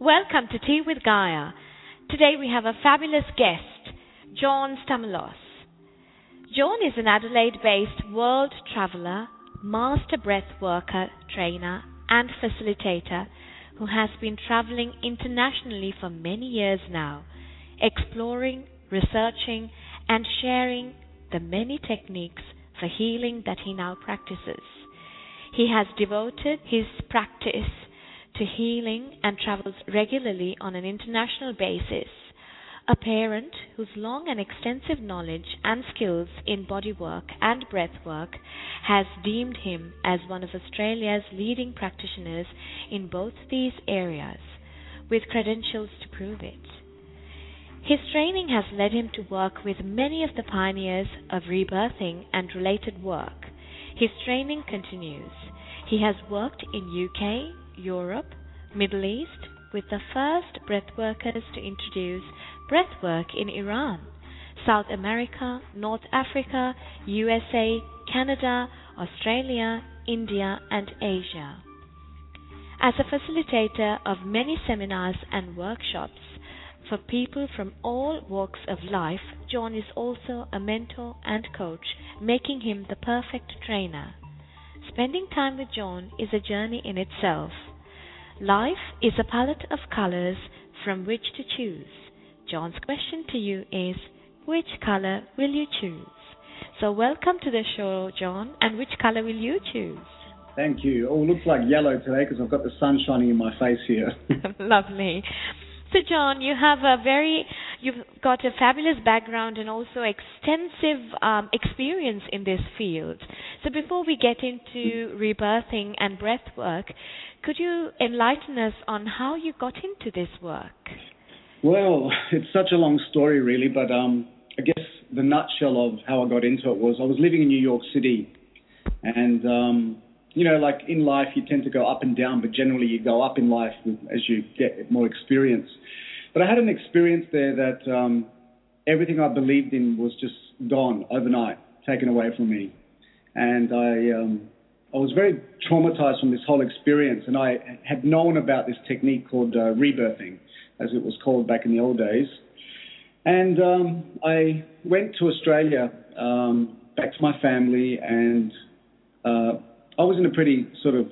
Welcome to Tea with Gaya. Today we have a fabulous guest, John Stamoulos. John is an Adelaide based world traveler, master breath worker, trainer, and facilitator who has been traveling internationally for many years now, exploring, researching, and sharing the many techniques for healing that he now practices. He has devoted his practice to healing and travels regularly on an international basis. A parent whose long and extensive knowledge and skills in bodywork and breathwork has deemed him as one of Australia's leading practitioners in both these areas, with credentials to prove it. His training has led him to work with many of the pioneers of rebirthing and related work. His training continues. He has worked in UK, Europe, Middle East, with the first breathworkers to introduce breathwork in Iran, South America, North Africa, USA, Canada, Australia, India, and Asia. As a facilitator of many seminars and workshops for people from all walks of life, John is also a mentor and coach, making him the perfect trainer. Spending time with John is a journey in itself. Life is a palette of colors from which to choose. John's question to you is which color will you choose? So, welcome to the show, John, and which color will you choose? Thank you. Oh, it looks like yellow today because I've got the sun shining in my face here. Lovely. So, John, you have a very, you've got a fabulous background and also extensive um, experience in this field. So, before we get into rebirthing and breath work, could you enlighten us on how you got into this work? Well, it's such a long story, really, but um, I guess the nutshell of how I got into it was I was living in New York City, and um, you know, like in life, you tend to go up and down, but generally you go up in life as you get more experience. But I had an experience there that um, everything I believed in was just gone overnight, taken away from me, and I um, I was very traumatized from this whole experience, and I had known about this technique called uh, rebirthing, as it was called back in the old days. And um, I went to Australia, um, back to my family, and uh, I was in a pretty sort of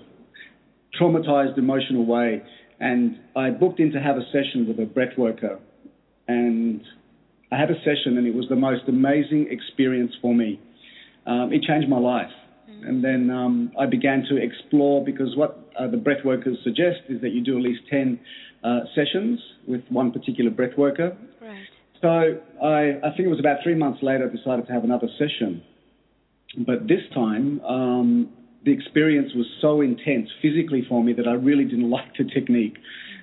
traumatized, emotional way. And I booked in to have a session with a breath worker. And I had a session, and it was the most amazing experience for me. Um, it changed my life. And then um, I began to explore because what uh, the breath workers suggest is that you do at least 10 uh, sessions with one particular breath worker. Right. So I, I think it was about three months later I decided to have another session. But this time, um, the experience was so intense physically for me that I really didn't like the technique.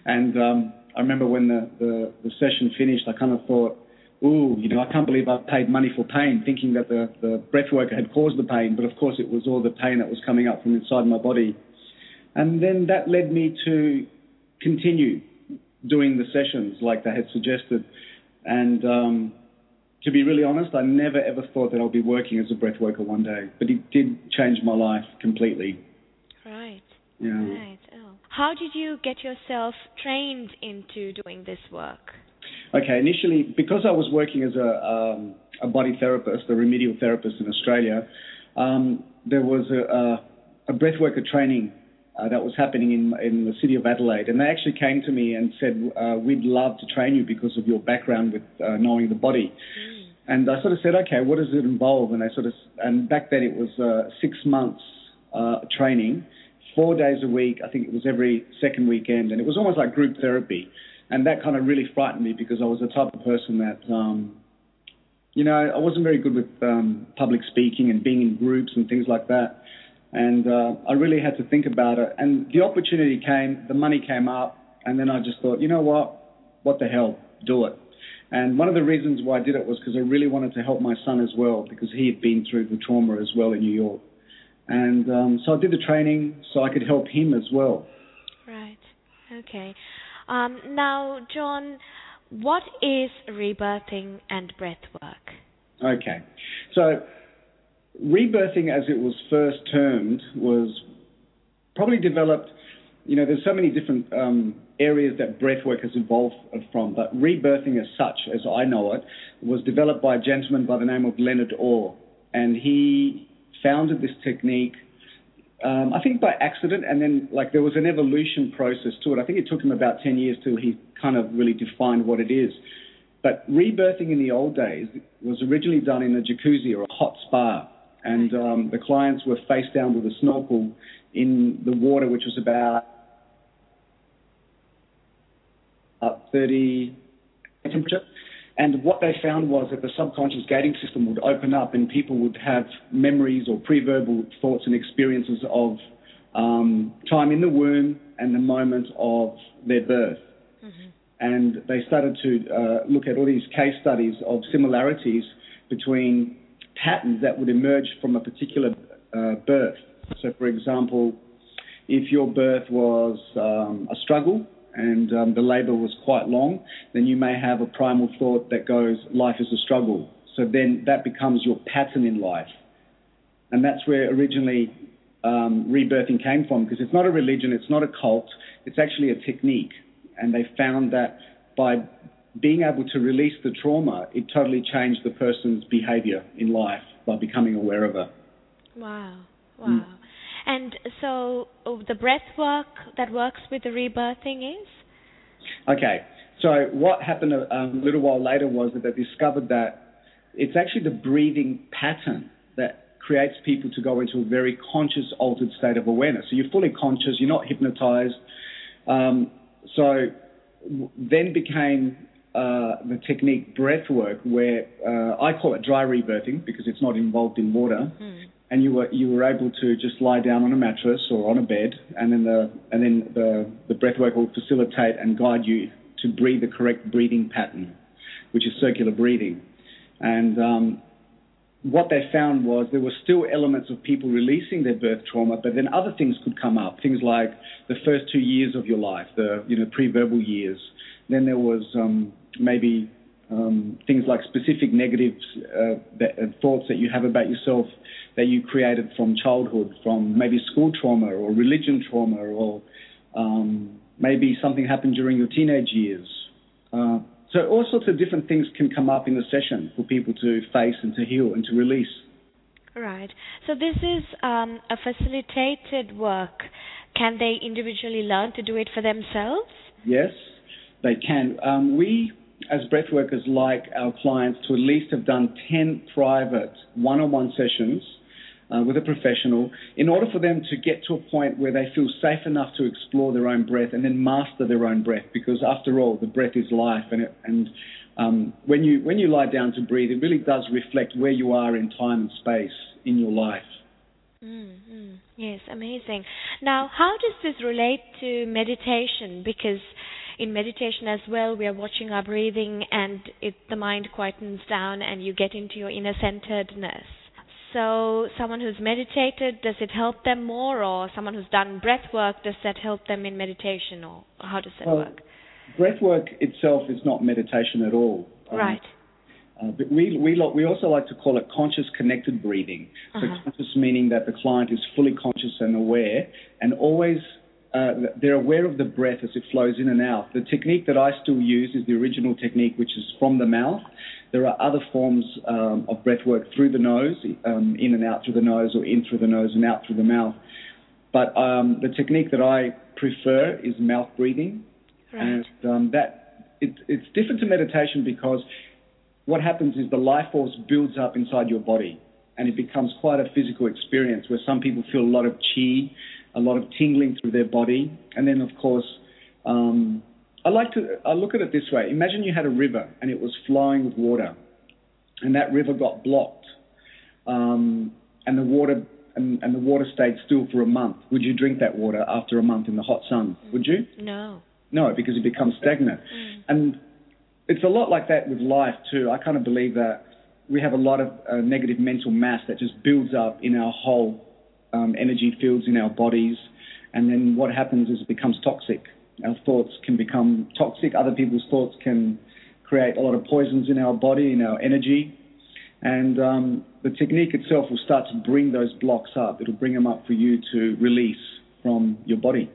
And um, I remember when the, the, the session finished, I kind of thought, ooh, you know, I can't believe I paid money for pain, thinking that the, the breath worker had caused the pain, but of course it was all the pain that was coming up from inside my body. And then that led me to continue doing the sessions like they had suggested. And um, to be really honest, I never ever thought that I'd be working as a breath worker one day, but it did change my life completely. Right. Yeah. Right. Oh. How did you get yourself trained into doing this work? Okay, initially, because I was working as a, um, a body therapist, a remedial therapist in Australia, um, there was a, a, a breathworker training uh, that was happening in, in the city of Adelaide. And they actually came to me and said, uh, We'd love to train you because of your background with uh, knowing the body. Mm. And I sort of said, Okay, what does it involve? And I sort of, and back then it was uh, six months uh, training, four days a week. I think it was every second weekend. And it was almost like group therapy and that kind of really frightened me because I was the type of person that, um, you know, I wasn't very good with um, public speaking and being in groups and things like that. And uh, I really had to think about it. And the opportunity came, the money came up, and then I just thought, you know what? What the hell? Do it. And one of the reasons why I did it was because I really wanted to help my son as well because he had been through the trauma as well in New York. And um, so I did the training so I could help him as well. Right. Okay. Um, now, John, what is rebirthing and breath work? Okay. So, rebirthing, as it was first termed, was probably developed you know, there's so many different um, areas that breathwork has evolved from, but rebirthing as such, as I know it, was developed by a gentleman by the name of Leonard Orr, and he founded this technique. Um, I think by accident, and then like there was an evolution process to it. I think it took him about 10 years till he kind of really defined what it is. But rebirthing in the old days was originally done in a jacuzzi or a hot spa, and um, the clients were face down with a snorkel in the water, which was about up 30 temperature. And what they found was that the subconscious gating system would open up and people would have memories or pre-verbal thoughts and experiences of um, time in the womb and the moment of their birth. Mm-hmm. And they started to uh, look at all these case studies of similarities between patterns that would emerge from a particular uh, birth. So, for example, if your birth was um, a struggle, and um, the labour was quite long, then you may have a primal thought that goes, life is a struggle. So then that becomes your pattern in life. And that's where originally um, rebirthing came from, because it's not a religion, it's not a cult, it's actually a technique. And they found that by being able to release the trauma, it totally changed the person's behavior in life by becoming aware of it. Wow, wow. Mm. And so oh, the breath work that works with the rebirthing is? Okay. So what happened a, um, a little while later was that they discovered that it's actually the breathing pattern that creates people to go into a very conscious, altered state of awareness. So you're fully conscious, you're not hypnotized. Um, so then became uh, the technique breath work, where uh, I call it dry rebirthing because it's not involved in water. Mm and you were you were able to just lie down on a mattress or on a bed, and then the and then the the breath work will facilitate and guide you to breathe the correct breathing pattern, which is circular breathing. And um, what they found was there were still elements of people releasing their birth trauma, but then other things could come up. Things like the first two years of your life, the you know pre-verbal years. Then there was um, maybe um, things like specific negative uh, that, uh, thoughts that you have about yourself that you created from childhood, from maybe school trauma or religion trauma, or um, maybe something happened during your teenage years. Uh, so all sorts of different things can come up in the session for people to face and to heal and to release. Right. So this is um, a facilitated work. Can they individually learn to do it for themselves? Yes, they can. Um, we as breathworkers like our clients to at least have done 10 private one-on-one sessions uh, with a professional in order for them to get to a point where they feel safe enough to explore their own breath and then master their own breath. Because after all the breath is life and, it, and um, when you when you lie down to breathe it really does reflect where you are in time and space in your life. Mm-hmm. yes amazing. Now how does this relate to meditation? Because in meditation as well, we are watching our breathing and it, the mind quietens down and you get into your inner centeredness. So, someone who's meditated, does it help them more, or someone who's done breath work, does that help them in meditation, or how does that well, work? Breath work itself is not meditation at all. Um. Um, uh, but we, we, lo- we also like to call it conscious connected breathing. So, uh-huh. conscious meaning that the client is fully conscious and aware and always uh, they're aware of the breath as it flows in and out. The technique that I still use is the original technique, which is from the mouth. There are other forms um, of breath work through the nose, um, in and out through the nose, or in through the nose and out through the mouth. But um, the technique that I prefer is mouth breathing, right. and um, that it, it's different to meditation because what happens is the life force builds up inside your body, and it becomes quite a physical experience where some people feel a lot of chi a lot of tingling through their body. And then, of course, um, I like to I look at it this way. Imagine you had a river and it was flowing with water, and that river got blocked, um, and the water and, and, the water stayed still for a month. Would you drink that water after a month in the hot sun? Would you? No. No, because it becomes stagnant. Mm. And it's a lot like that with life too. I kind of believe that we have a lot of uh, negative mental mass that just builds up in our whole um, energy fields in our bodies, and then what happens is it becomes toxic. Our thoughts can become toxic. Other people's thoughts can create a lot of poisons in our body, in our energy. And um, the technique itself will start to bring those blocks up. It'll bring them up for you to release from your body.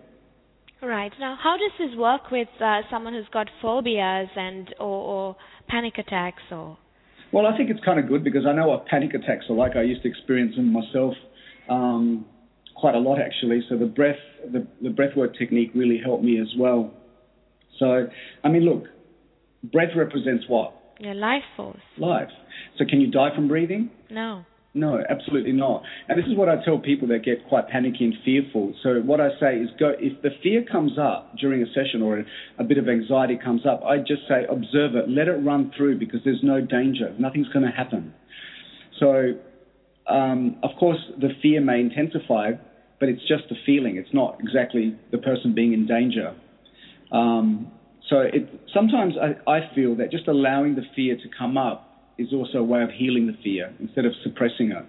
Right. Now, how does this work with uh, someone who's got phobias and or, or panic attacks or? Well, I think it's kind of good because I know what panic attacks are like. I used to experience them myself um, quite a lot, actually. So the breath, the, the breathwork technique really helped me as well. So, I mean, look, breath represents what? Your life force. Life. So, can you die from breathing? No. No, absolutely not. And this is what I tell people that get quite panicky and fearful. So what I say is go, if the fear comes up during a session or a bit of anxiety comes up, I just say observe it, let it run through because there's no danger. Nothing's going to happen. So, um, of course, the fear may intensify, but it's just a feeling. It's not exactly the person being in danger. Um, so it, sometimes I, I feel that just allowing the fear to come up is also a way of healing the fear instead of suppressing it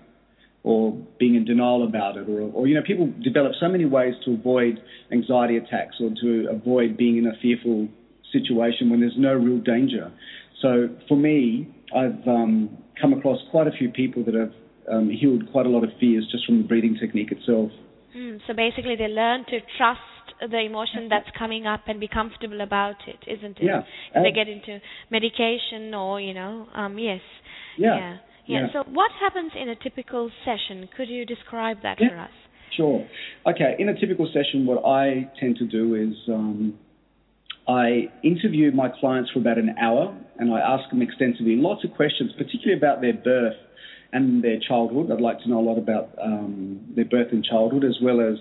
or being in denial about it. Or, or, you know, people develop so many ways to avoid anxiety attacks or to avoid being in a fearful situation when there's no real danger. So for me, I've um, come across quite a few people that have um, healed quite a lot of fears just from the breathing technique itself. Mm, so basically, they learn to trust the emotion that's coming up and be comfortable about it, isn't it? Yeah. If they get into medication or, you know, um, yes. Yeah. yeah. Yeah. So what happens in a typical session? Could you describe that yeah. for us? Sure. Okay. In a typical session, what I tend to do is um, I interview my clients for about an hour and I ask them extensively lots of questions, particularly about their birth and their childhood. I'd like to know a lot about um, their birth and childhood as well as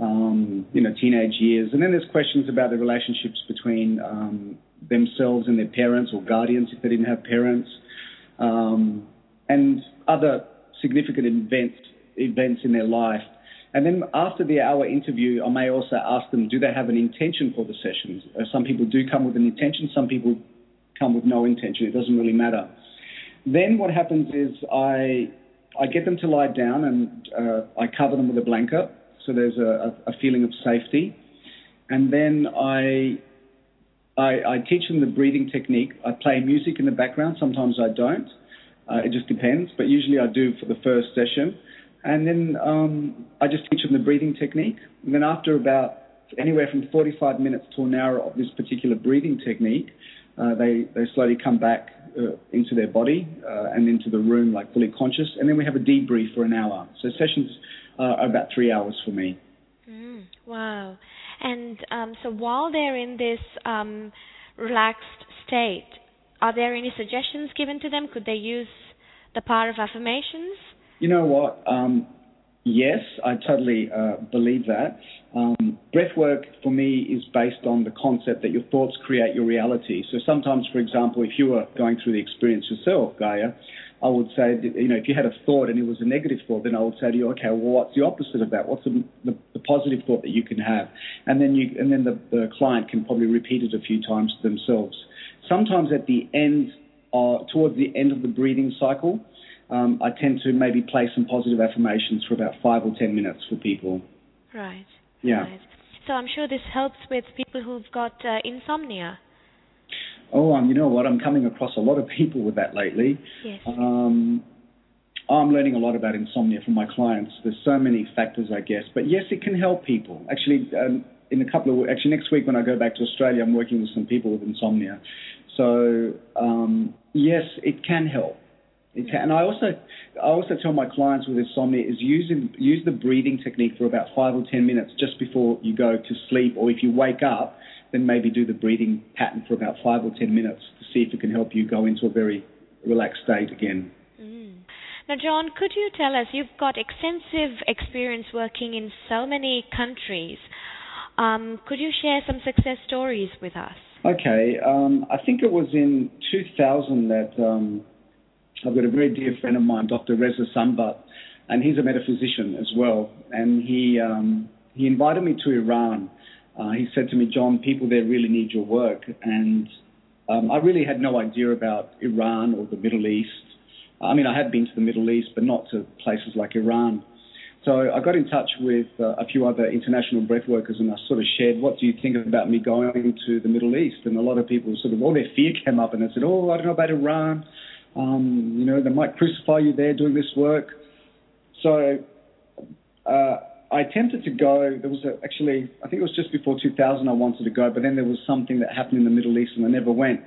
um, you know, teenage years. And then there's questions about the relationships between um, themselves and their parents or guardians if they didn't have parents, um, and other significant events events in their life. And then after the hour interview, I may also ask them, do they have an intention for the sessions? Uh, some people do come with an intention, some people come with no intention. It doesn't really matter. Then what happens is I I get them to lie down and uh, I cover them with a blanket so there's a, a feeling of safety. And then I, I, I teach them the breathing technique. I play music in the background. Sometimes I don't. Uh, it just depends, but usually I do for the first session. And then um, I just teach them the breathing technique. And then after about anywhere from 45 minutes to an hour of this particular breathing technique, uh, they, they slowly come back uh, into their body uh, and into the room like fully conscious. And then we have a debrief for an hour. So sessions uh, about three hours for me. Mm, wow. And um, so while they're in this um, relaxed state, are there any suggestions given to them? Could they use the power of affirmations? You know what? Um, yes, I totally uh, believe that. Um, breath work for me is based on the concept that your thoughts create your reality. So sometimes, for example, if you were going through the experience yourself, Gaya, I would say, that, you know, if you had a thought and it was a negative thought, then I would say to you, okay, well, what's the opposite of that? What's the, the, the positive thought that you can have? And then you, and then the, the client can probably repeat it a few times to themselves. Sometimes at the end, uh, towards the end of the breathing cycle, um, I tend to maybe play some positive affirmations for about five or ten minutes for people. Right. Yeah. Right. So I'm sure this helps with people who've got uh, insomnia. Oh, um, you know what? I'm coming across a lot of people with that lately. Yes. Um, I'm learning a lot about insomnia from my clients. There's so many factors, I guess, but yes, it can help people. Actually, um, in a couple of actually next week when I go back to Australia, I'm working with some people with insomnia. So um, yes, it can help. Can, and I also I also tell my clients with insomnia is using use the breathing technique for about five or ten minutes just before you go to sleep, or if you wake up, then maybe do the breathing pattern for about five or ten minutes to see if it can help you go into a very relaxed state again. Mm. Now, John, could you tell us? You've got extensive experience working in so many countries. Um, could you share some success stories with us? Okay, um, I think it was in 2000 that um, I've got a very dear friend of mine, Dr. Reza Sambat, and he's a metaphysician as well. And he um, he invited me to Iran. Uh, he said to me, John, people there really need your work. And um, I really had no idea about Iran or the Middle East. I mean, I had been to the Middle East, but not to places like Iran. So I got in touch with uh, a few other international breath workers and I sort of shared, what do you think about me going to the Middle East? And a lot of people sort of, all their fear came up and they said, oh, I don't know about Iran. Um, you know, they might crucify you there doing this work. So uh, I attempted to go. There was a, actually, I think it was just before 2000 I wanted to go, but then there was something that happened in the Middle East and I never went.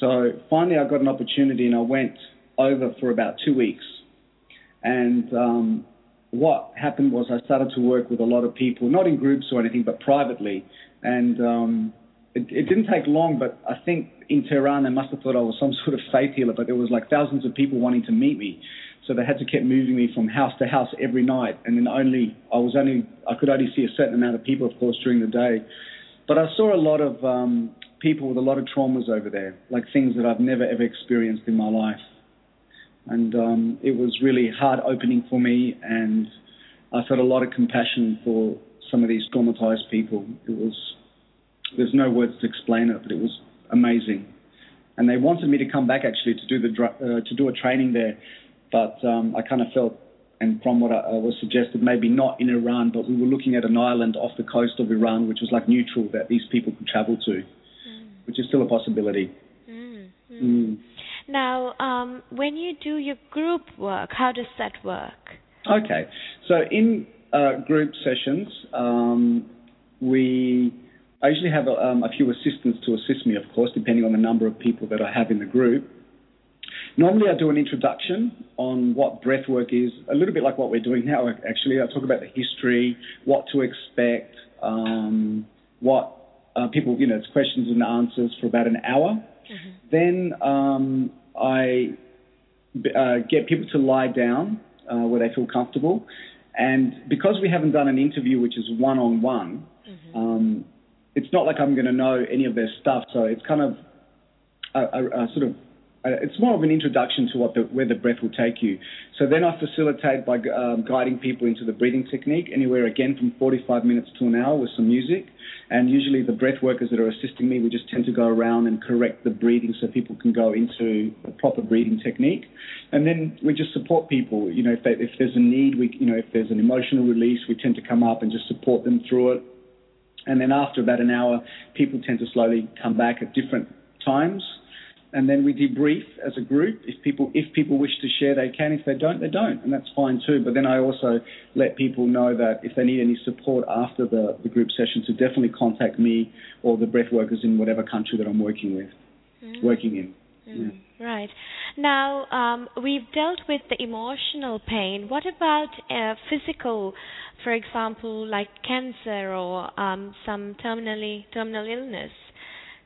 So finally I got an opportunity and I went over for about two weeks. And um, what happened was I started to work with a lot of people, not in groups or anything, but privately. And um, it, it didn't take long, but I think in Tehran they must have thought I was some sort of faith healer, but there was like thousands of people wanting to meet me. So they had to keep moving me from house to house every night, and then only I was only I could only see a certain amount of people, of course, during the day. But I saw a lot of um, people with a lot of traumas over there, like things that I've never ever experienced in my life, and um, it was really heart opening for me, and I felt a lot of compassion for some of these traumatized people. It was there's no words to explain it, but it was amazing. And they wanted me to come back actually to do the uh, to do a training there, but um, I kind of felt, and from what I, I, was suggested, maybe not in Iran, but we were looking at an island off the coast of Iran, which was like neutral that these people could travel to, mm. which is still a possibility. Mm. Mm. Now, um, when you do your group work, how does that work? Okay, so in uh, group sessions, um, we I usually have a, um, a few assistants to assist me, of course, depending on the number of people that I have in the group. Normally, I do an introduction on what breath work is, a little bit like what we're doing now, actually. I talk about the history, what to expect, um, what uh, people, you know, it's questions and answers for about an hour. Mm-hmm. Then um, I uh, get people to lie down uh, where they feel comfortable. And because we haven't done an interview, which is one on one, it's not like I'm going to know any of their stuff. So it's kind of a, a, a sort of it's more of an introduction to what the, where the breath will take you. So then I facilitate by um, guiding people into the breathing technique, anywhere again from 45 minutes to an hour with some music. And usually the breath workers that are assisting me, we just tend to go around and correct the breathing so people can go into the proper breathing technique. And then we just support people. You know, if, they, if there's a need, we, you know, if there's an emotional release, we tend to come up and just support them through it. And then after about an hour, people tend to slowly come back at different times. And then we debrief as a group. If people if people wish to share, they can. If they don't, they don't, and that's fine too. But then I also let people know that if they need any support after the, the group session, to definitely contact me or the breath workers in whatever country that I'm working with, mm. working in. Mm. Yeah. Right. Now, um, we've dealt with the emotional pain. What about uh, physical for example, like cancer or um, some terminally terminal illness?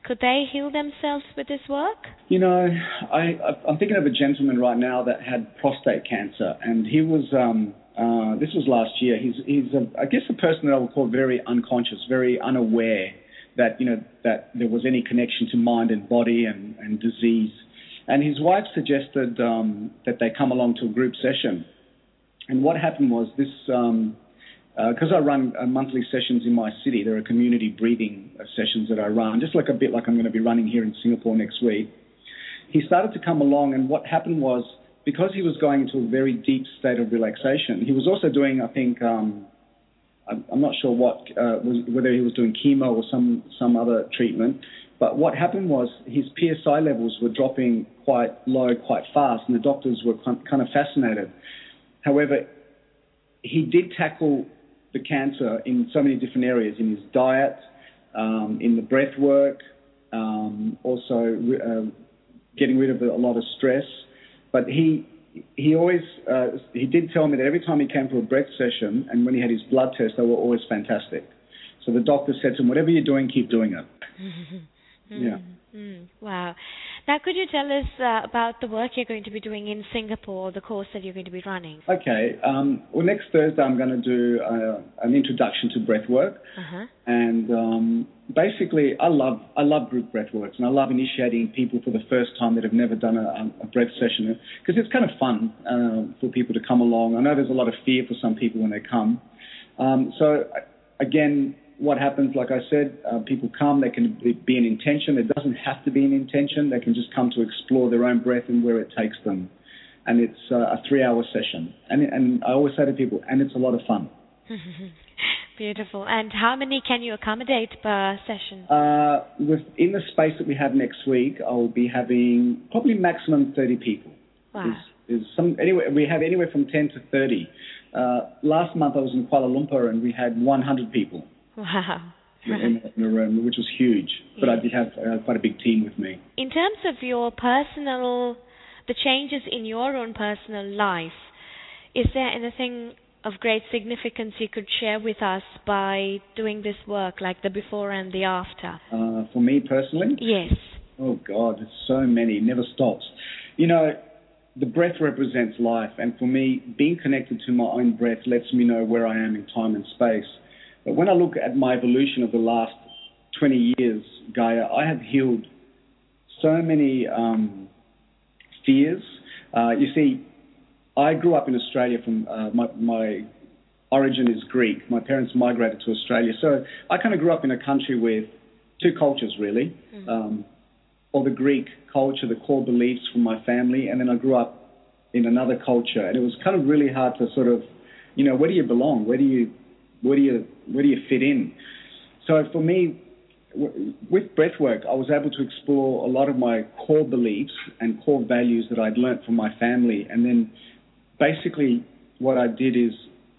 Could they heal themselves with this work? You know, I, I'm thinking of a gentleman right now that had prostate cancer, and he was. Um, uh, this was last year. He's, he's a, I guess, a person that I would call very unconscious, very unaware that you know that there was any connection to mind and body and, and disease. And his wife suggested um, that they come along to a group session. And what happened was this um, because uh, I run uh, monthly sessions in my city, there are community breathing uh, sessions that I run, just like a bit like I'm going to be running here in Singapore next week. He started to come along, and what happened was because he was going into a very deep state of relaxation, he was also doing, I think, um, I'm not sure what, uh, was, whether he was doing chemo or some some other treatment. But what happened was his PSI levels were dropping quite low, quite fast, and the doctors were kind of fascinated. However, he did tackle the cancer in so many different areas in his diet, um, in the breath work, um, also uh, getting rid of a lot of stress. But he he always uh, he did tell me that every time he came for a breath session and when he had his blood test, they were always fantastic. So the doctor said to him, "Whatever you're doing, keep doing it." yeah. Mm, wow. Now, could you tell us uh, about the work you're going to be doing in Singapore, the course that you're going to be running? Okay. Um, well, next Thursday I'm going to do uh, an introduction to breath work, uh-huh. and um, basically I love I love group breath works, and I love initiating people for the first time that have never done a, a breath session because it's kind of fun uh, for people to come along. I know there's a lot of fear for some people when they come, um, so again what happens, like I said, uh, people come, they can be an intention. It doesn't have to be an intention. They can just come to explore their own breath and where it takes them. And it's uh, a three hour session. And, and I always say to people, and it's a lot of fun. Beautiful. And how many can you accommodate per session? Uh, within the space that we have next week, I'll be having probably maximum 30 people. Wow. Is, is some anyway we have anywhere from 10 to 30 Uh, last month I was in Kuala Lumpur and we had 100 people Wow. in, in a room, which was huge. But I did have uh, quite a big team with me. In terms of your personal, the changes in your own personal life, is there anything of great significance you could share with us by doing this work, like the before and the after? Uh, for me personally, Yes. Oh God, there's so many, never stops. You know, the breath represents life, and for me, being connected to my own breath lets me know where I am in time and space. But when I look at my evolution of the last 20 years, Gaya, I have healed so many um, fears. Uh, you see, I grew up in Australia from uh, my, my origin is Greek. My parents migrated to Australia, so I kind of grew up in a country with two cultures really. Um, or the Greek culture, the core beliefs from my family, and then I grew up in another culture, and it was kind of really hard to sort of, you know, where do you belong? Where do you, where do you, where do you fit in? So for me, w- with breathwork, I was able to explore a lot of my core beliefs and core values that I'd learnt from my family, and then basically what I did is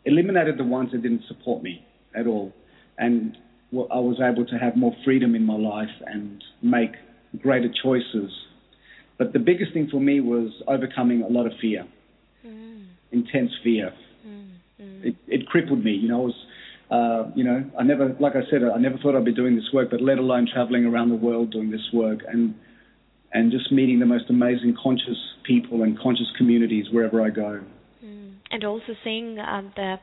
eliminated the ones that didn't support me at all, and I was able to have more freedom in my life and make greater choices. But the biggest thing for me was overcoming a lot of fear, Mm, intense fear. mm, mm. It, it crippled me. You know, I was, you know, I never, like I said, I never thought I'd be doing this work, but let alone traveling around the world doing this work and and just meeting the most amazing conscious people and conscious communities wherever I go. Mm. And also seeing um, the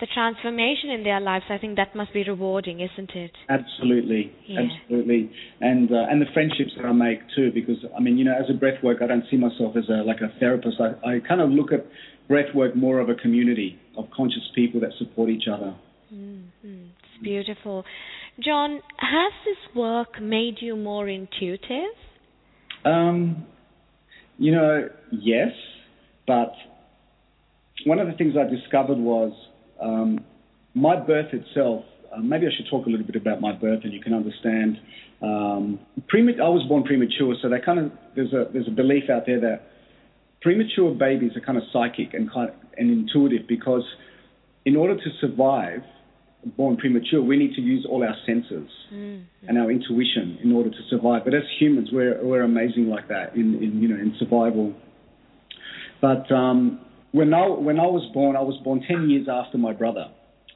the transformation in their lives, I think that must be rewarding, isn't it? Absolutely, Yeah. absolutely, and uh, and the friendships that I make too. Because I mean, you know, as a breath work, I don't see myself as a like a therapist. I, I kind of look at breath work more of a community of conscious people that support each other. Mm, mm. It's beautiful. John, has this work made you more intuitive? Um, you know, yes, but one of the things I discovered was um, my birth itself. Uh, maybe I should talk a little bit about my birth, and you can understand. Um, prema- I was born premature, so they kind of there's a there's a belief out there that premature babies are kind of psychic and kind and intuitive because in order to survive born premature, we need to use all our senses Mm, and our intuition in order to survive. But as humans, we're we're amazing like that in, in you know in survival. But um, when I when I was born, I was born ten years after my brother,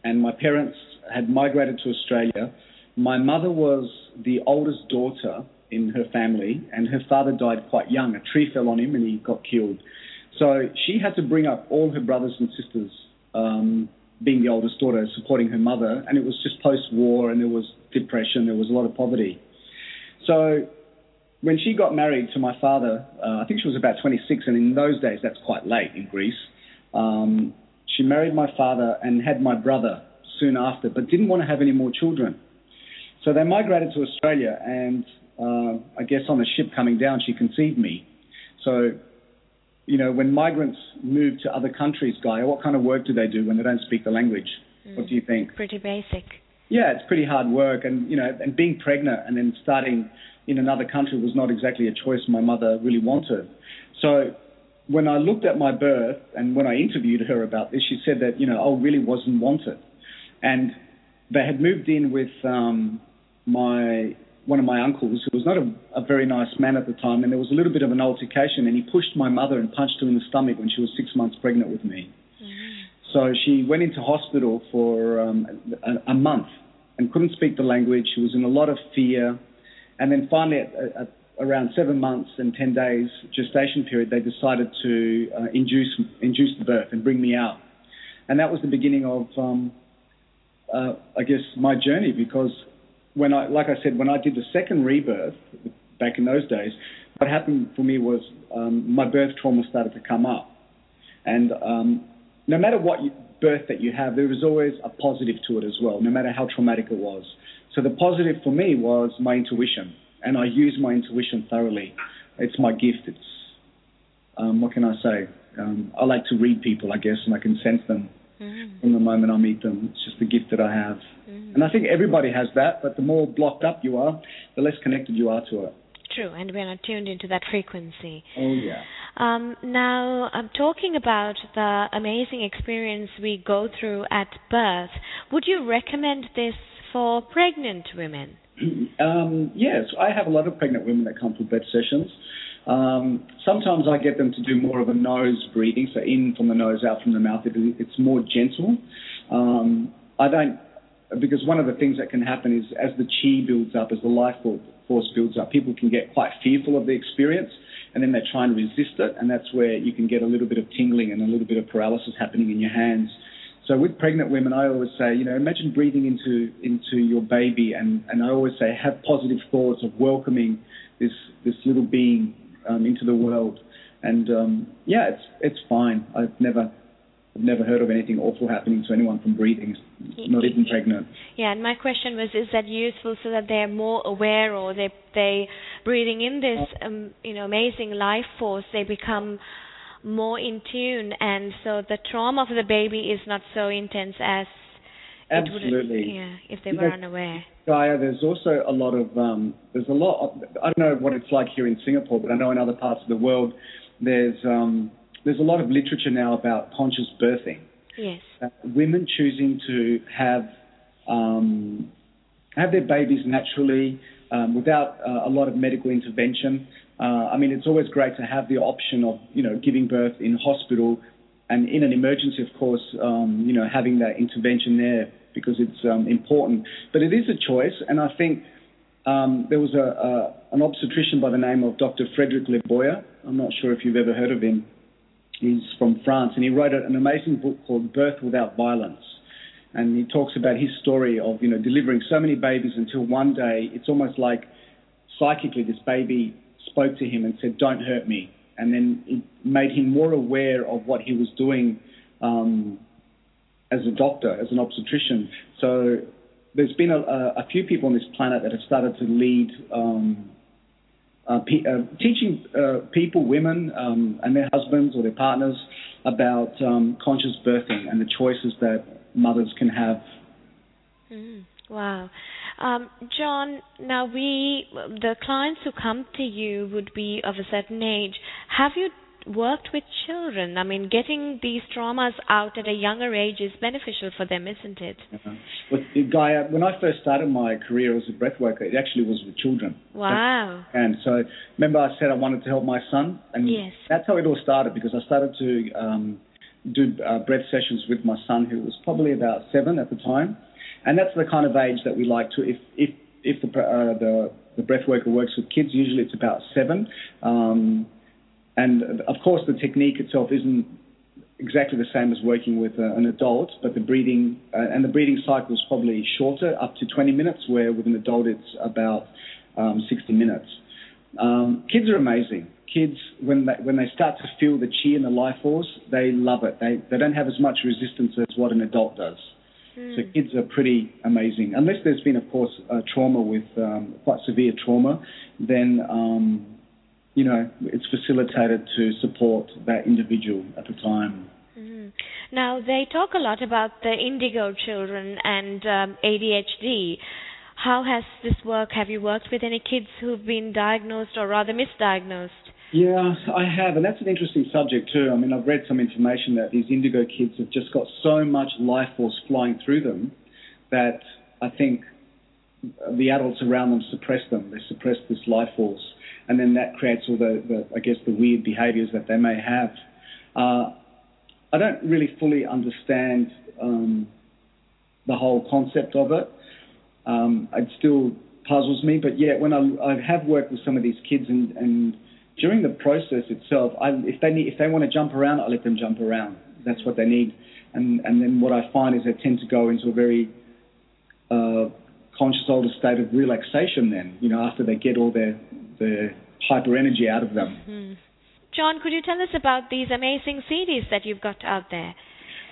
and my parents had migrated to Australia. My mother was the oldest daughter in her family, and her father died quite young. A tree fell on him, and he got killed. So she had to bring up all her brothers and sisters. Um, being the oldest daughter, supporting her mother, and it was just post-war, and there was depression, there was a lot of poverty. So when she got married to my father, uh, I think she was about 26, and in those days that's quite late in Greece. Um, she married my father and had my brother soon after, but didn't want to have any more children. So they migrated to Australia, and uh, I guess on a ship coming down, she conceived me. So you know, when migrants move to other countries, Guy, what kind of work do they do when they don't speak the language? What do you think? Pretty basic. Yeah, it's pretty hard work, and you know, and being pregnant and then starting in another country was not exactly a choice my mother really wanted. So when I looked at my birth and when I interviewed her about this, she said that you know I really wasn't wanted, and they had moved in with um, my one of my uncles who was not a, a very nice man at the time, and there was a little bit of an altercation, and he pushed my mother and punched her in the stomach when she was six months pregnant with me. So she went into hospital for um, a, a month and couldn't speak the language. She was in a lot of fear. And then finally, at, at around seven months and 10 days gestation period, they decided to uh, induce, induce the birth and bring me out. And that was the beginning of, um, uh, I guess, my journey because when I, like I said, when I did the second rebirth back in those days, what happened for me was um, my birth trauma started to come up. And um, no matter what you, birth that you have, there is always a positive to it as well, no matter how traumatic it was. So the positive for me was my intuition, and I use my intuition thoroughly. It's my gift. It's um, what can I say? Um, I like to read people, I guess, and I can sense them Mm, from the moment I meet them. It's just the gift that I have, mm. and I think everybody has that. But the more blocked up you are, the less connected you are to it. True, and we're not tuned into that frequency. Oh yeah. Um, now, I'm talking about the amazing experience we go through at birth. Would you recommend this for pregnant women? Um, yes, I have a lot of pregnant women that come for birth sessions. Um, sometimes I get them to do more of a nose breathing, so in from the nose, out from the mouth. It, it's more gentle. Um, I don't, because one of the things that can happen is as the chi builds up, as the life force builds up, people can get quite fearful of the experience and then they try and resist it, and that's where you can get a little bit of tingling and a little bit of paralysis happening in your hands. So with pregnant women, I always say, you know, imagine breathing into into your baby, and and I always say, have positive thoughts of welcoming this this little being um, into the world. And um, yeah, it's it's fine. I've never I've never heard of anything awful happening to anyone from breathing, not even pregnant. Yeah, and my question was, is that useful so that they're more aware, or they they breathing in this um, you know amazing life force, they become more in tune, and so the trauma of the baby is not so intense as Absolutely. Would, yeah, if they you were know, unaware. Gaya, there's also a lot of um, there's a lot. Of, I don't know what it's like here in Singapore, but I know in other parts of the world there's um, there's a lot of literature now about conscious birthing. Yes. Uh, women choosing to have um, have their babies naturally um, without uh, a lot of medical intervention. Uh, I mean, it's always great to have the option of you know giving birth in hospital, and in an emergency, of course, um, you know having that intervention there because it's um, important. But it is a choice, and I think um, there was a, a, an obstetrician by the name of Dr. Frederick Leboyer. I'm not sure if you've ever heard of him. He's from France, and he wrote an amazing book called Birth Without Violence. And he talks about his story of you know delivering so many babies until one day it's almost like psychically this baby spoke to him and said, "Don't hurt me," and then it made him more aware of what he was doing um, as a doctor, as an obstetrician. So there's been a, a, few people on this planet that have started to lead um, uh, pe- uh, teaching uh, people, women, um, and their husbands or their partners about um, conscious birthing and the choices that mothers can have. Mm, wow. Um, John, now we, the clients who come to you would be of a certain age. Have you worked with children. I mean, getting these traumas out at a younger age is beneficial for them, isn't it? Uh-huh. Well, Gaya, when I first started my career as a breath worker, it actually was with children. Wow. And so, remember I said I wanted to help my son? And yes. that's how it all started because I started to um, do uh, breath sessions with my son, who was probably about seven at the time. And that's the kind of age that we like to, if, if, if the, uh, the, the breath worker works with kids, usually it's about seven. Um, and of course, the technique itself isn't exactly the same as working with uh, an adult, but the breathing uh, and the breathing cycle is probably shorter, up to 20 minutes, where with an adult it's about um, 60 minutes. Um, kids are amazing. Kids, when they, when they start to feel the chi and the life force, they love it. They, they don't have as much resistance as what an adult does. Mm. So kids are pretty amazing. Unless there's been, of course, a trauma with um, quite severe trauma, then um, you know, it's facilitated to support that individual at the time. Mm-hmm. Now, they talk a lot about the indigo children and um, ADHD. How has this worked? Have you worked with any kids who've been diagnosed or rather misdiagnosed? Yeah, I have, and that's an interesting subject too. I mean, I've read some information that these indigo kids have just got so much life force flying through them that I think the adults around them suppress them. They suppress this life force and then that creates all the, the I guess, the weird behaviours that they may have. Uh, I don't really fully understand um, the whole concept of it. Um, it still puzzles me, but yeah, when I, I have worked with some of these kids, and, and during the process itself, I, if they need, if they want to jump around, I let them jump around. That's what they need, and and then what I find is they tend to go into a very uh, conscious older state of relaxation. Then you know after they get all their the hyper energy out of them. Mm-hmm. John, could you tell us about these amazing CDs that you've got out there?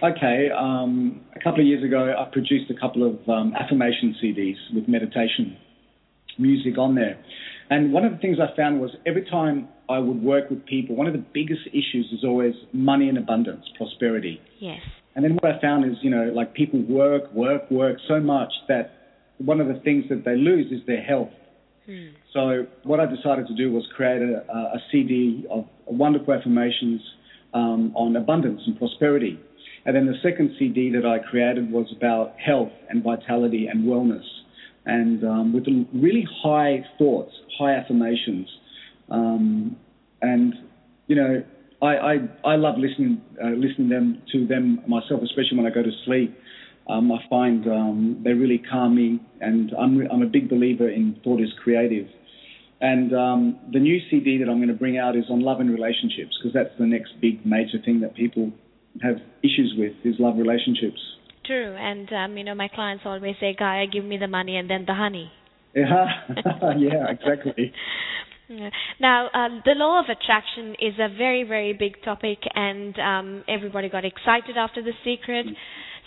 Okay, um, a couple of years ago, I produced a couple of um, affirmation CDs with meditation music on there. And one of the things I found was every time I would work with people, one of the biggest issues is always money and abundance, prosperity. Yes. And then what I found is, you know, like people work, work, work so much that one of the things that they lose is their health Mm. So what I decided to do was create a, a CD of wonderful affirmations um, on abundance and prosperity. And then the second CD that I created was about health and vitality and wellness, and um, with really high thoughts, high affirmations, um, and you know, I, I, I love listening uh, listening them to them myself, especially when I go to sleep. Um, I find um, they really calm me, and I'm I'm a big believer in thought is creative. And um, the new CD that I'm going to bring out is on love and relationships because that's the next big major thing that people have issues with is love relationships. True, and um, you know my clients always say, "Gaya, give me the money and then the honey." Yeah, yeah, exactly. Now, uh, the law of attraction is a very, very big topic, and um, everybody got excited after The Secret.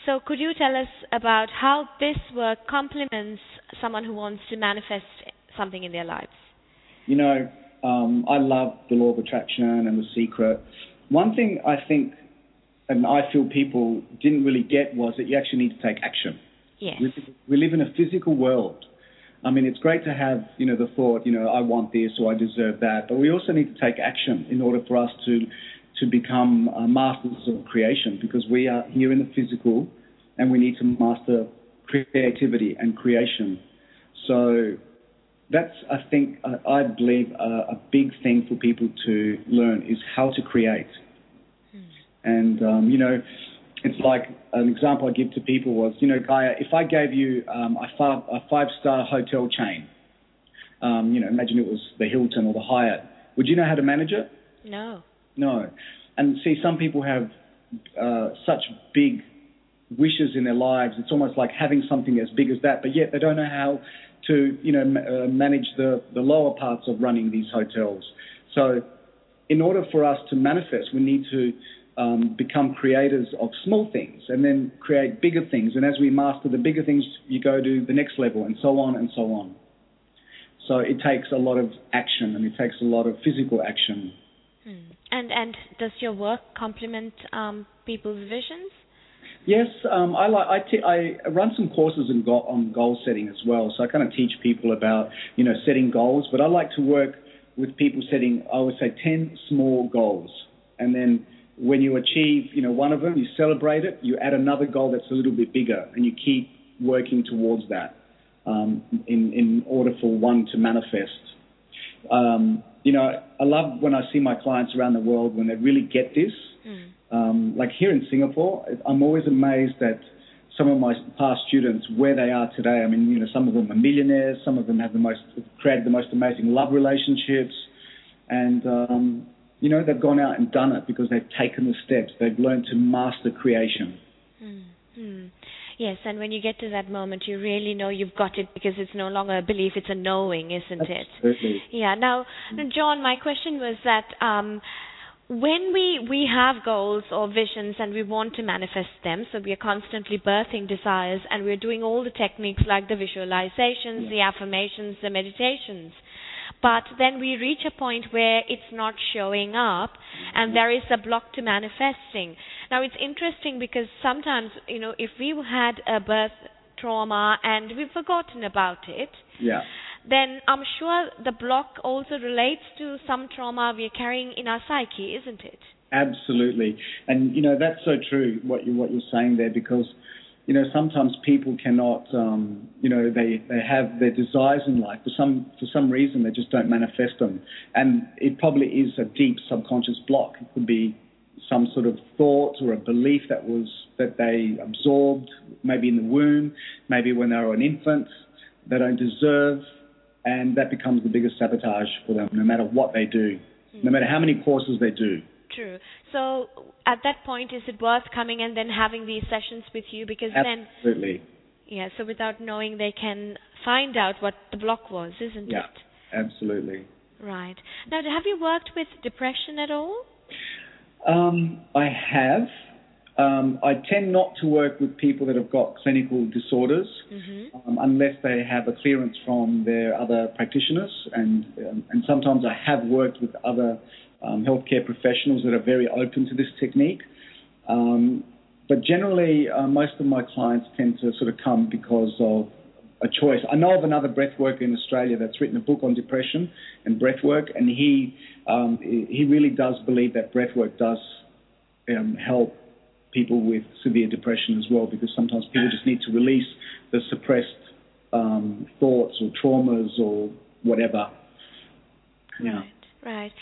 So, could you tell us about how this work complements someone who wants to manifest something in their lives? You know, um, I love the law of attraction and The Secret. One thing I think, and I feel people didn't really get, was that you actually need to take action. Yes. We, we live in a physical world I mean, it's great to have, you know, the thought, you know, I want this or I deserve that, but we also need to take action in order for us to to become uh, masters of creation because we are here in the physical and we need to master creativity and creation. So that's, I think, uh, I believe, uh, a big thing for people to learn is how to create. Hmm. And, um, you know, it's like an example I give to people was, you know, Gaya, if I gave you um, a, five, a five-star hotel chain, um, you know, imagine it was the Hilton or the Hyatt, would you know how to manage it? No. No. And see, some people have uh, such big wishes in their lives. It's almost like having something as big as that, but yet they don't know how to, you know, uh, manage the, the lower parts of running these hotels. So, in order for us to manifest, we need to um, become creators of small things and then create bigger things. And as we master the bigger things, you go to the next level and so on and so on. So it takes a lot of action and it takes a lot of physical action. And and does your work complement um, people's visions? Yes, um, I like I, t- I run some courses in go- on goal setting as well. So I kind of teach people about you know setting goals, but I like to work with people setting I would say ten small goals, and then when you achieve, you know, one of them, you celebrate it, you add another goal that's a little bit bigger, and you keep working towards that um, in, in order for one to manifest. Um, you know, I love when I see my clients around the world when they really get this. Mm. Um, like here in Singapore, I'm always amazed at some of my past students where they are today. I mean, you know, some of them are millionaires, some of them have the most created the most amazing love relationships, and um, you know, they've gone out and done it because they've taken the steps. They've learned to master creation. Mm-hmm. Yes, and when you get to that moment, you really know you've got it because it's no longer a belief; it's a knowing, isn't Absolutely. it? Yeah. Now, John, my question was that. Um, when we, we have goals or visions and we want to manifest them, so we are constantly birthing desires and we're doing all the techniques like the visualizations, yeah. the affirmations, the meditations but then we reach a point where it's not showing up and there is a block to manifesting. Now it's interesting because sometimes, you know, if we had a birth trauma and we've forgotten about it, yeah. then I'm sure the block also relates to some trauma we're carrying in our psyche, isn't it? Absolutely. And you know, that's so true what you what you're saying there because you know, sometimes people cannot, um, you know, they, they have their desires in life for some for some reason they just don't manifest them, and it probably is a deep subconscious block. It could be some sort of thought or a belief that was that they absorbed, maybe in the womb, maybe when they were an infant, they don't deserve, and that becomes the biggest sabotage for them, no matter what they do, no matter how many courses they do. True. So at that point, is it worth coming and then having these sessions with you? Because then, absolutely. Yeah. So without knowing, they can find out what the block was, isn't yeah, it? Yeah. Absolutely. Right. Now, have you worked with depression at all? Um, I have. Um, I tend not to work with people that have got clinical disorders mm-hmm. um, unless they have a clearance from their other practitioners, and um, and sometimes I have worked with other um, healthcare professionals that are very open to this technique. Um, but generally, uh, most of my clients tend to sort of come because of a choice. I know of another breath worker in Australia that's written a book on depression and breath work, and he um, he really does believe that breath work does um, help people with severe depression as well, because sometimes people just need to release the suppressed um, thoughts or traumas or whatever. Yeah. Right.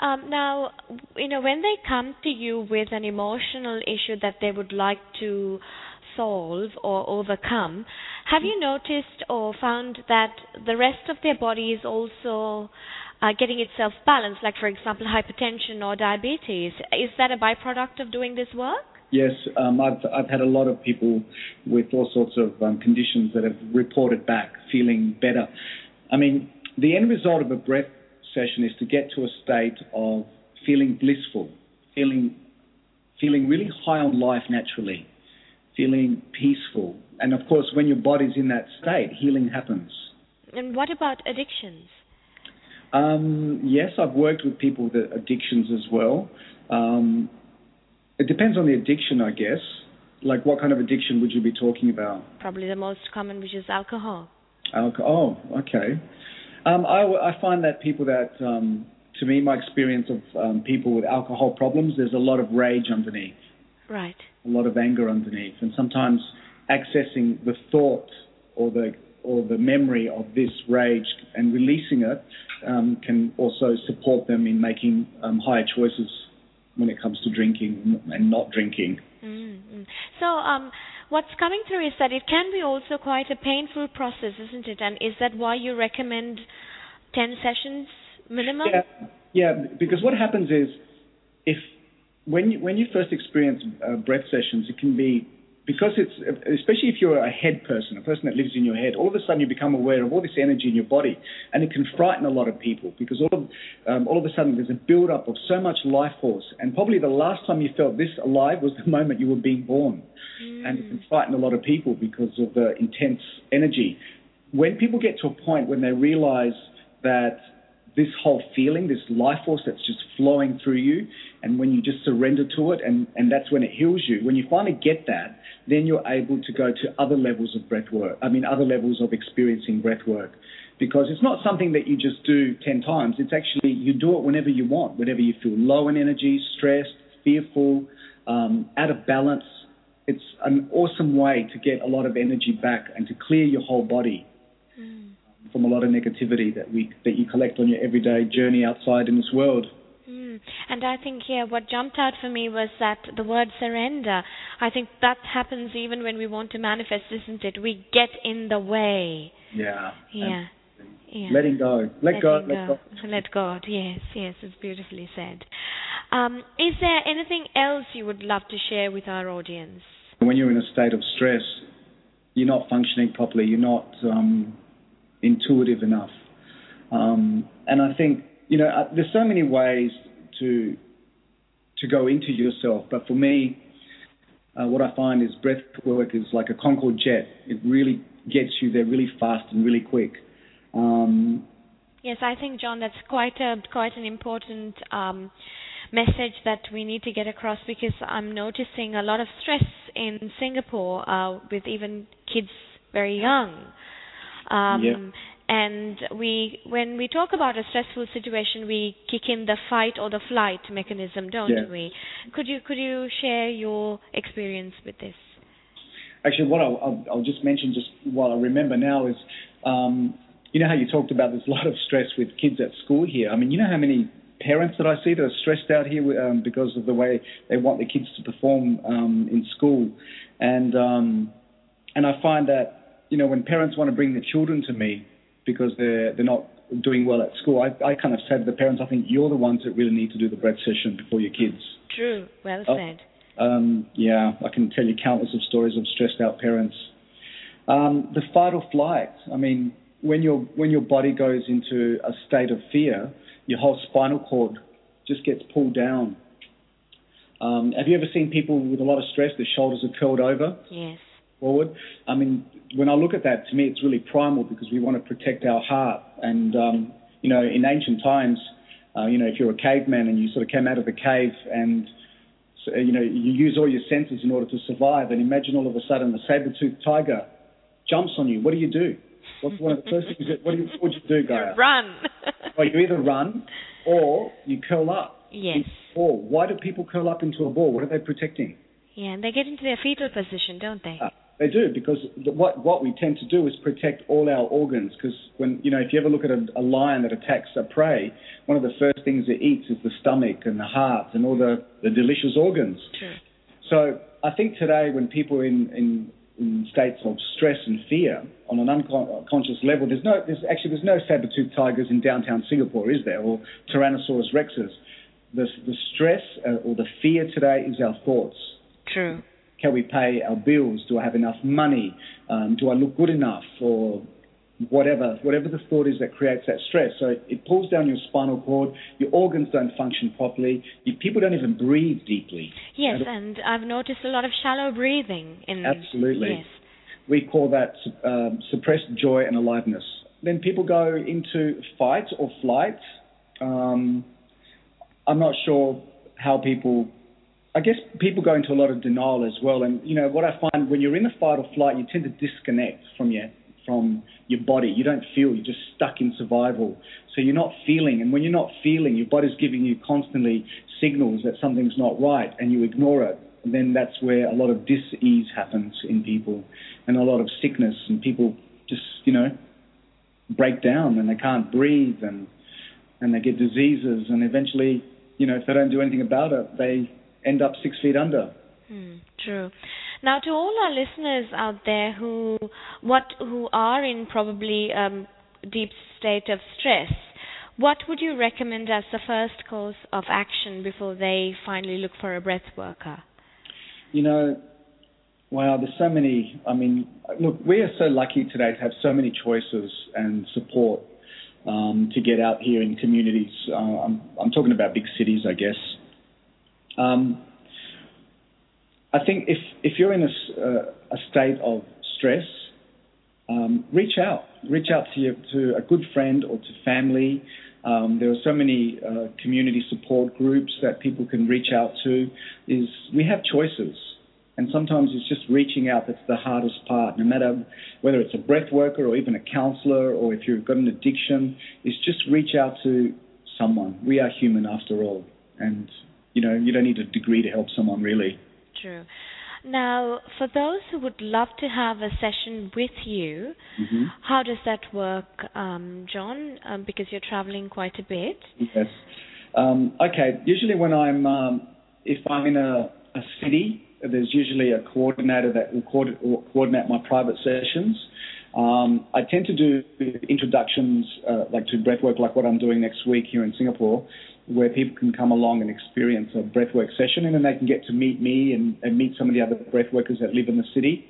Um, now, you know, when they come to you with an emotional issue that they would like to solve or overcome, have you noticed or found that the rest of their body is also uh, getting itself balanced, like, for example, hypertension or diabetes? Is that a byproduct of doing this work? Yes, um, I've, I've had a lot of people with all sorts of um, conditions that have reported back feeling better. I mean, the end result of a breath session is to get to a state of feeling blissful, feeling feeling really high on life naturally, feeling peaceful. And of course, when your body's in that state, healing happens. And what about addictions? Um, yes, I've worked with people with addictions as well. Um, it depends on the addiction, I guess. Like, what kind of addiction would you be talking about? Probably the most common, which is alcohol. Alcohol. Oh, okay. Um, I, I, find that people that, um, to me, my experience of um, people with alcohol problems, there's a lot of rage underneath. Right. A lot of anger underneath, and sometimes accessing the thought or the or the memory of this rage and releasing it um, can also support them in making um, higher choices when it comes to drinking and not drinking. Mm-hmm. So, um, what's coming through is that it can be also quite a painful process, isn't it? And is that why you recommend 10 sessions minimum? Yeah, yeah because what happens is if when you, when you first experience uh, breath sessions, it can be because it's especially if you're a head person, a person that lives in your head, all of a sudden you become aware of all this energy in your body, and it can frighten a lot of people because all of um, all of a sudden there's a build up of so much life force, and probably the last time you felt this alive was the moment you were being born, mm. and it can frighten a lot of people because of the intense energy. When people get to a point when they realize that this whole feeling, this life force that's just flowing through you, and when you just surrender to it, and, and that's when it heals you. When you finally get that, then you're able to go to other levels of breath work. I mean, other levels of experiencing breath work. Because it's not something that you just do 10 times. It's actually, you do it whenever you want, whenever you feel low in energy, stressed, fearful, um, out of balance. It's an awesome way to get a lot of energy back and to clear your whole body from a lot of negativity that we that you collect on your everyday journey outside in this world. Mm. And I think here what jumped out for me was that the word surrender. I think that happens even when we want to manifest, isn't it? We get in the way. Yeah. Yeah. Yeah. Letting go. Let Letting go. Let go. Let God. Yes, yes, it's beautifully said. Um, is there anything else you would love to share with our audience? When you're in a state of stress, you're not functioning properly. You're not um, intuitive enough. Um, and I think you know uh, there's so many ways to to go into yourself, but for me, uh, what I find is breath work is like a Concorde jet. It really gets you there really fast and really quick. Um, yes, I think John, that's quite a quite an important. Um, message that we need to get across because I'm noticing a lot of stress in Singapore uh, with even kids very young. Um, yeah. And we, when we talk about a stressful situation, we kick in the fight or the flight mechanism, don't yeah. we? Could you could you share your experience with this? Actually, what I'll, I'll, I'll just mention, just while I remember now, is um, you know how you talked about there's a lot of stress with kids at school here. I mean, you know how many parents that I see that are stressed out here um, because of the way they want their kids to perform um, in school, and um, and I find that you know, when parents want to bring their children to me because they're they're not doing well at school, I, I kind of said to the parents, I think you're the ones that really need to do the breath session before your kids. True. Well oh, said. Um, yeah, I can tell you countless of stories of stressed out parents. Um, the fight or flight. I mean, when your when your body goes into a state of fear, your whole spinal cord just gets pulled down. Um, have you ever seen people with a lot of stress? Their shoulders are curled over. Yes forward. I mean, when I look at that, to me, it's really primal because we want to protect our heart. And, um, you know, in ancient times, uh, you know, if you're a caveman and you sort of came out of the cave and, you know, you use all your senses in order to survive, and imagine all of a sudden a saber-toothed tiger jumps on you. What do you do? What's one of the first things that what, do you, what would you do, Gaya? Run. well, you either run or you curl up. yes. Or why do people curl up into a ball? What are they protecting? Yeah, and they get into their fetal position, don't they? Uh, they do because the, what what we tend to do is protect all our organs. Because when you know, if you ever look at a, a lion that attacks a prey, one of the first things it eats is the stomach and the heart and all the, the delicious organs. True. So I think today, when people in, in, in states of stress and fear on an unconscious level, there's no, there's actually there's no saber-tooth tigers in downtown Singapore, is there, or Tyrannosaurus rexes? The, the stress uh, or the fear today is our thoughts. True. Can we pay our bills? Do I have enough money? Um, do I look good enough? Or whatever, whatever the thought is that creates that stress. So it pulls down your spinal cord. Your organs don't function properly. You, people don't even breathe deeply. Yes, and I've noticed a lot of shallow breathing in. Absolutely. Yes. We call that um, suppressed joy and aliveness. Then people go into fight or flight. Um, I'm not sure how people. I guess people go into a lot of denial as well. And you know what I find when you're in the fight or flight, you tend to disconnect from your from your body. You don't feel. You're just stuck in survival. So you're not feeling. And when you're not feeling, your body's giving you constantly signals that something's not right, and you ignore it. And then that's where a lot of dis-ease happens in people, and a lot of sickness, and people just you know break down and they can't breathe and and they get diseases and eventually you know if they don't do anything about it they end up six feet under Hmm, true. Now, to all our listeners out there who what who are in probably um, deep state of stress, what would you recommend as the first course of action before they finally look for a breath worker? you know wow there's so many i mean look we are so lucky today to have so many choices and support um, to get out here in communities uh, I'm, I'm talking about big cities i guess um, I think if if you're in a, uh, a state of stress, um, reach out. Reach out to your, to a good friend or to family. Um, there are so many uh, community support groups that people can reach out to. Is we have choices, and sometimes it's just reaching out that's the hardest part. No matter whether it's a breath worker or even a counselor, or if you've got an addiction, is just reach out to someone. We are human after all, and you know you don't need a degree to help someone really. True. Now, for those who would love to have a session with you, hmm how does that work, um, John? Um, because you're traveling quite a bit. Yes. Um, okay. Usually, when I'm um, if I'm in a, a city, there's usually a coordinator that will coordinate, will coordinate my private sessions. Um, I tend to do introductions, uh, like to breathwork, like what I'm doing next week here in Singapore, where people can come along and experience a breathwork session, and then they can get to meet me and, and meet some of the other breathworkers that live in the city.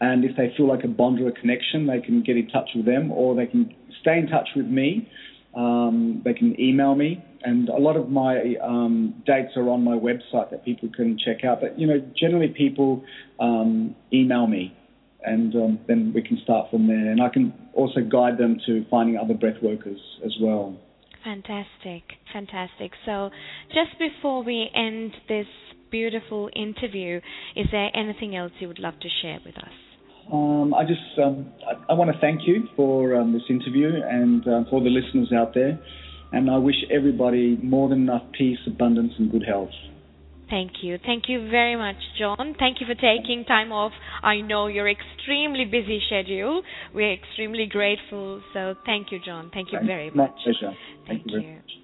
And if they feel like a bond or a connection, they can get in touch with them, or they can stay in touch with me. Um, they can email me, and a lot of my um, dates are on my website that people can check out. But you know, generally people um, email me, and um, then we can start from there. And I can also guide them to finding other breath workers as well. Fantastic, fantastic. So, just before we end this beautiful interview, is there anything else you would love to share with us? Um, I just um, I, I want to thank you for um, this interview and uh, for the listeners out there, and I wish everybody more than enough peace, abundance, and good health. Thank you. Thank you very much, John. Thank you for taking time off. I know your extremely busy schedule. We're extremely grateful. So, thank you, John. Thank you very My pleasure. Thank, Thank you. much.